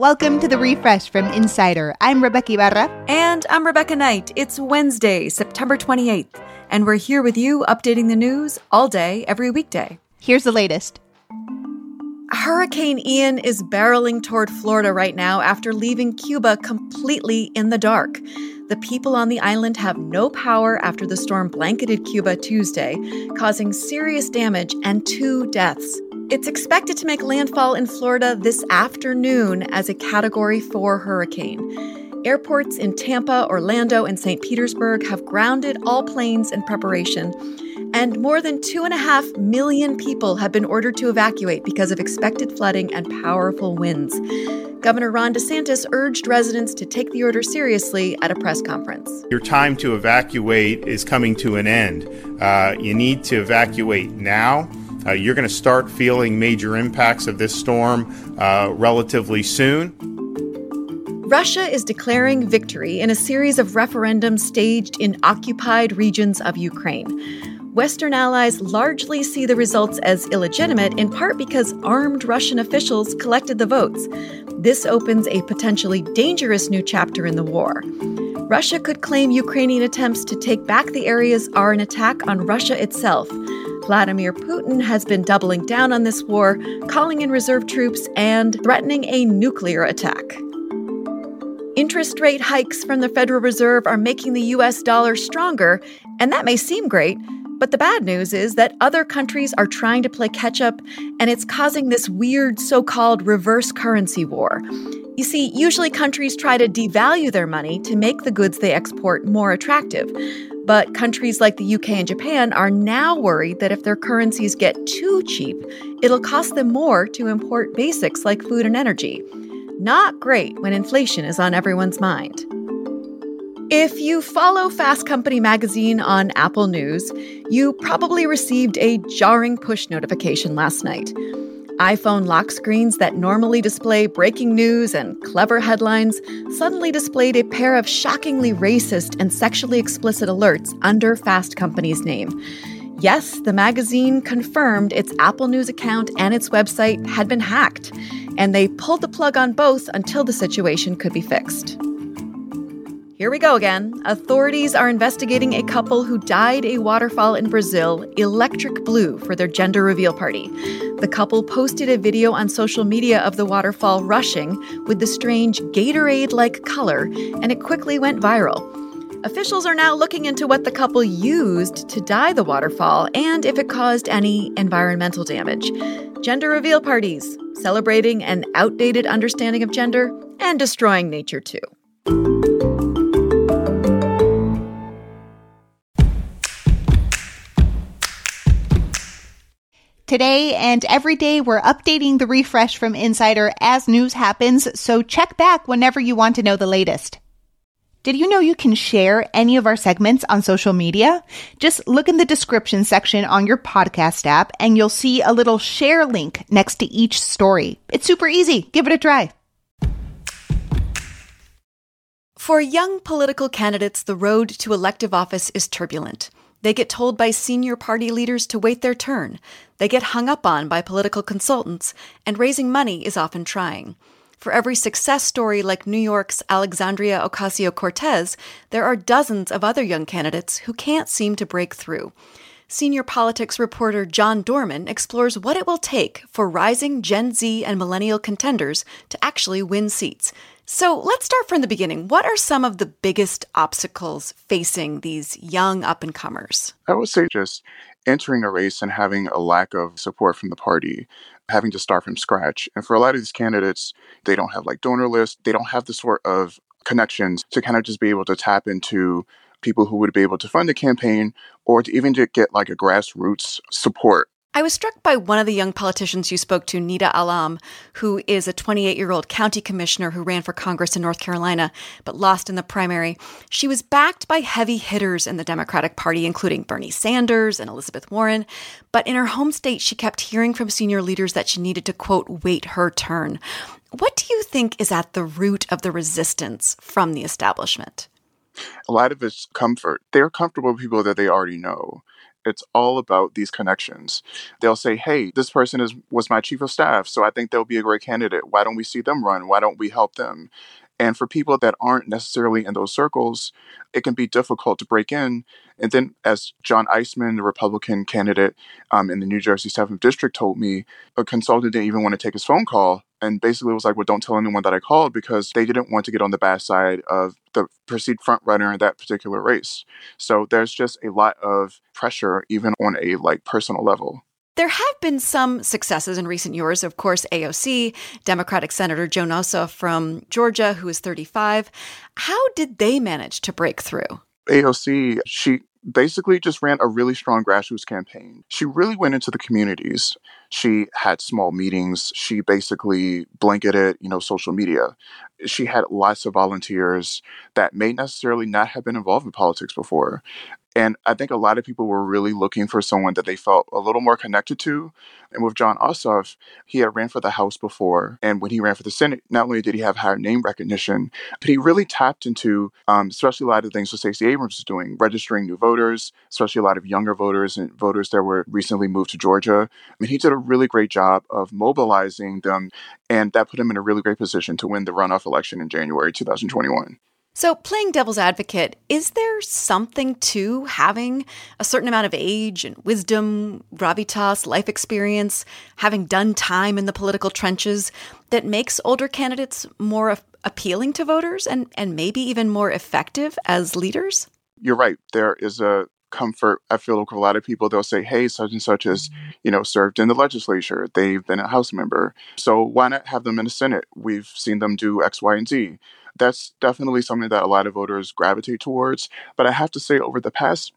Welcome to the refresh from Insider. I'm Rebeca Ibarra. And I'm Rebecca Knight. It's Wednesday, September 28th, and we're here with you updating the news all day, every weekday. Here's the latest. Hurricane Ian is barreling toward Florida right now after leaving Cuba completely in the dark. The people on the island have no power after the storm blanketed Cuba Tuesday, causing serious damage and two deaths. It's expected to make landfall in Florida this afternoon as a Category 4 hurricane. Airports in Tampa, Orlando, and St. Petersburg have grounded all planes in preparation, and more than 2.5 million people have been ordered to evacuate because of expected flooding and powerful winds. Governor Ron DeSantis urged residents to take the order seriously at a press conference. Your time to evacuate is coming to an end. Uh, you need to evacuate now. Uh, you're going to start feeling major impacts of this storm uh, relatively soon. Russia is declaring victory in a series of referendums staged in occupied regions of Ukraine. Western allies largely see the results as illegitimate, in part because armed Russian officials collected the votes. This opens a potentially dangerous new chapter in the war. Russia could claim Ukrainian attempts to take back the areas are an attack on Russia itself. Vladimir Putin has been doubling down on this war, calling in reserve troops and threatening a nuclear attack. Interest rate hikes from the Federal Reserve are making the US dollar stronger, and that may seem great, but the bad news is that other countries are trying to play catch up, and it's causing this weird so called reverse currency war. You see, usually countries try to devalue their money to make the goods they export more attractive. But countries like the UK and Japan are now worried that if their currencies get too cheap, it'll cost them more to import basics like food and energy. Not great when inflation is on everyone's mind. If you follow Fast Company magazine on Apple News, you probably received a jarring push notification last night iPhone lock screens that normally display breaking news and clever headlines suddenly displayed a pair of shockingly racist and sexually explicit alerts under Fast Company's name. Yes, the magazine confirmed its Apple News account and its website had been hacked, and they pulled the plug on both until the situation could be fixed. Here we go again. Authorities are investigating a couple who dyed a waterfall in Brazil electric blue for their gender reveal party. The couple posted a video on social media of the waterfall rushing with the strange Gatorade like color, and it quickly went viral. Officials are now looking into what the couple used to dye the waterfall and if it caused any environmental damage. Gender reveal parties, celebrating an outdated understanding of gender and destroying nature too. Today and every day, we're updating the refresh from Insider as news happens, so check back whenever you want to know the latest. Did you know you can share any of our segments on social media? Just look in the description section on your podcast app and you'll see a little share link next to each story. It's super easy. Give it a try. For young political candidates, the road to elective office is turbulent. They get told by senior party leaders to wait their turn. They get hung up on by political consultants, and raising money is often trying. For every success story like New York's Alexandria Ocasio Cortez, there are dozens of other young candidates who can't seem to break through. Senior politics reporter John Dorman explores what it will take for rising Gen Z and millennial contenders to actually win seats. So let's start from the beginning. What are some of the biggest obstacles facing these young up and comers? I would say just entering a race and having a lack of support from the party, having to start from scratch. And for a lot of these candidates, they don't have like donor lists, they don't have the sort of connections to kind of just be able to tap into people who would be able to fund the campaign or to even to get like a grassroots support I was struck by one of the young politicians you spoke to, Nida Allam, who is a 28 year old county commissioner who ran for Congress in North Carolina but lost in the primary. She was backed by heavy hitters in the Democratic Party, including Bernie Sanders and Elizabeth Warren. But in her home state, she kept hearing from senior leaders that she needed to, quote, wait her turn. What do you think is at the root of the resistance from the establishment? A lot of it's comfort. They're comfortable with people that they already know It's all about these connections. They'll say, "Hey, this person is was my chief of staff, so I think they'll be a great candidate. Why don't we see them run? Why don't we help them?" And for people that aren't necessarily in those circles, it can be difficult to break in. And then, as John Isemann, the Republican candidate um, in the New Jersey 7th District, told me, a consultant didn't even want to take his phone call and basically was like, well, don't tell anyone that I called because they didn't want to get on the bad side of the perceived front runner in that particular race. So there's just a lot of pressure, even on a like personal level. There have been some successes in recent years. Of course, AOC, Democratic Senator Jon Ossoff from Georgia, who is 35. How did they manage to break through? AOC, she basically just ran a really strong grassroots campaign. She really went into the communities. She had small meetings. She basically blanketed, you know, social media. She had lots of volunteers that may necessarily not have been involved in politics before. And I think a lot of people were really looking for someone that they felt a little more connected to. And with Jon Ossoff, he had ran for the House before. And when he ran for the Senate, not only did he have higher name recognition, but he really tapped into, um, especially a lot of things that Stacey Abrams is doing, registering new voters, especially a lot of younger voters and voters that were recently moved to Georgia. I mean, he did a really great job of mobilizing them. And that put him in a really great position to win the runoff election in January 2021. So, playing devil's advocate, is there something to having a certain amount of age and wisdom, gravitas, life experience, having done time in the political trenches that makes older candidates more appealing to voters and, and maybe even more effective as leaders? You're right. There is a comfort. I feel like a lot of people they'll say, "Hey, such and such has mm-hmm. you know served in the legislature. They've been a House member, so why not have them in the Senate? We've seen them do X, Y, and Z." that's definitely something that a lot of voters gravitate towards. But I have to say, over the past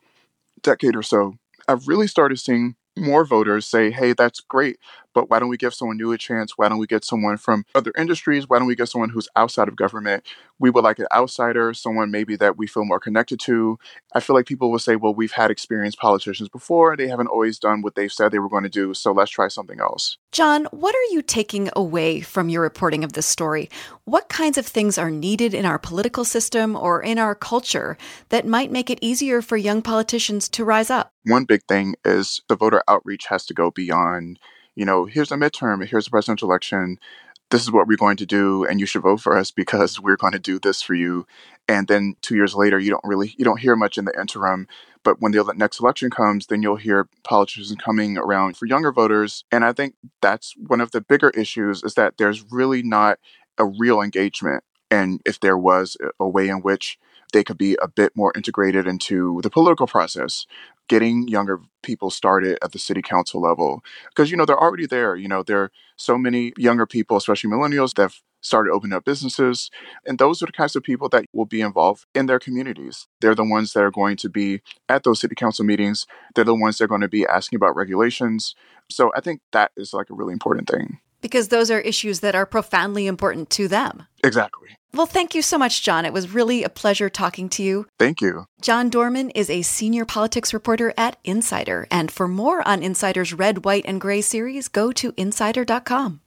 decade or so, I've really started seeing more voters say, hey, that's great, but why don't we give someone new a chance? Why don't we get someone from other industries? Why don't we get someone who's outside of government? We would like an outsider, someone maybe that we feel more connected to. I feel like people will say, well, we've had experienced politicians before. They haven't always done what they've said they were going to do, so let's try something else. John, what are you taking away from your reporting of this story? What kinds of things are needed in our political system or in our culture that might make it easier for young politicians to rise up? One big thing is the voter outreach has to go beyond you know, here's a midterm, here's a presidential election. This is what we're going to do, and you should vote for us because we're going to do this for you. And then two years later, you don't really you don't hear much in the interim. But when the next election comes, then you'll hear politicians coming around for younger voters. And I think that's one of the bigger issues is that there's really not a real engagement. And if there was a way in which they could be a bit more integrated into the political process getting younger people started at the city council level. Because you know they're already there you know there are so many younger people especially millennials that have started opening up businesses and those are the kinds of people that will be involved in their communities. They're the ones that are going to be at those city council meetings. They're the ones that are going to be asking about regulations. So i think that is like a really important thing because those are issues that are profoundly important to them. Exactly. Well, thank you so much, John. It was really a pleasure talking to you. Thank you. John Dorman is a senior politics reporter at Insider. And for more on Insider's Red, White, and Gray series, go to insider.com.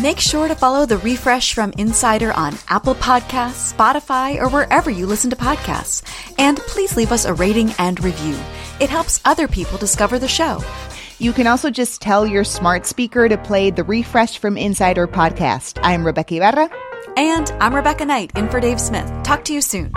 Make sure to follow the refresh from Insider on Apple Podcasts, Spotify, or wherever you listen to podcasts. And please leave us a rating and review. It helps other people discover the show. You can also just tell your smart speaker to play the Refresh from Insider podcast. I'm Rebeca Ibarra. And I'm Rebecca Knight, in for Dave Smith. Talk to you soon.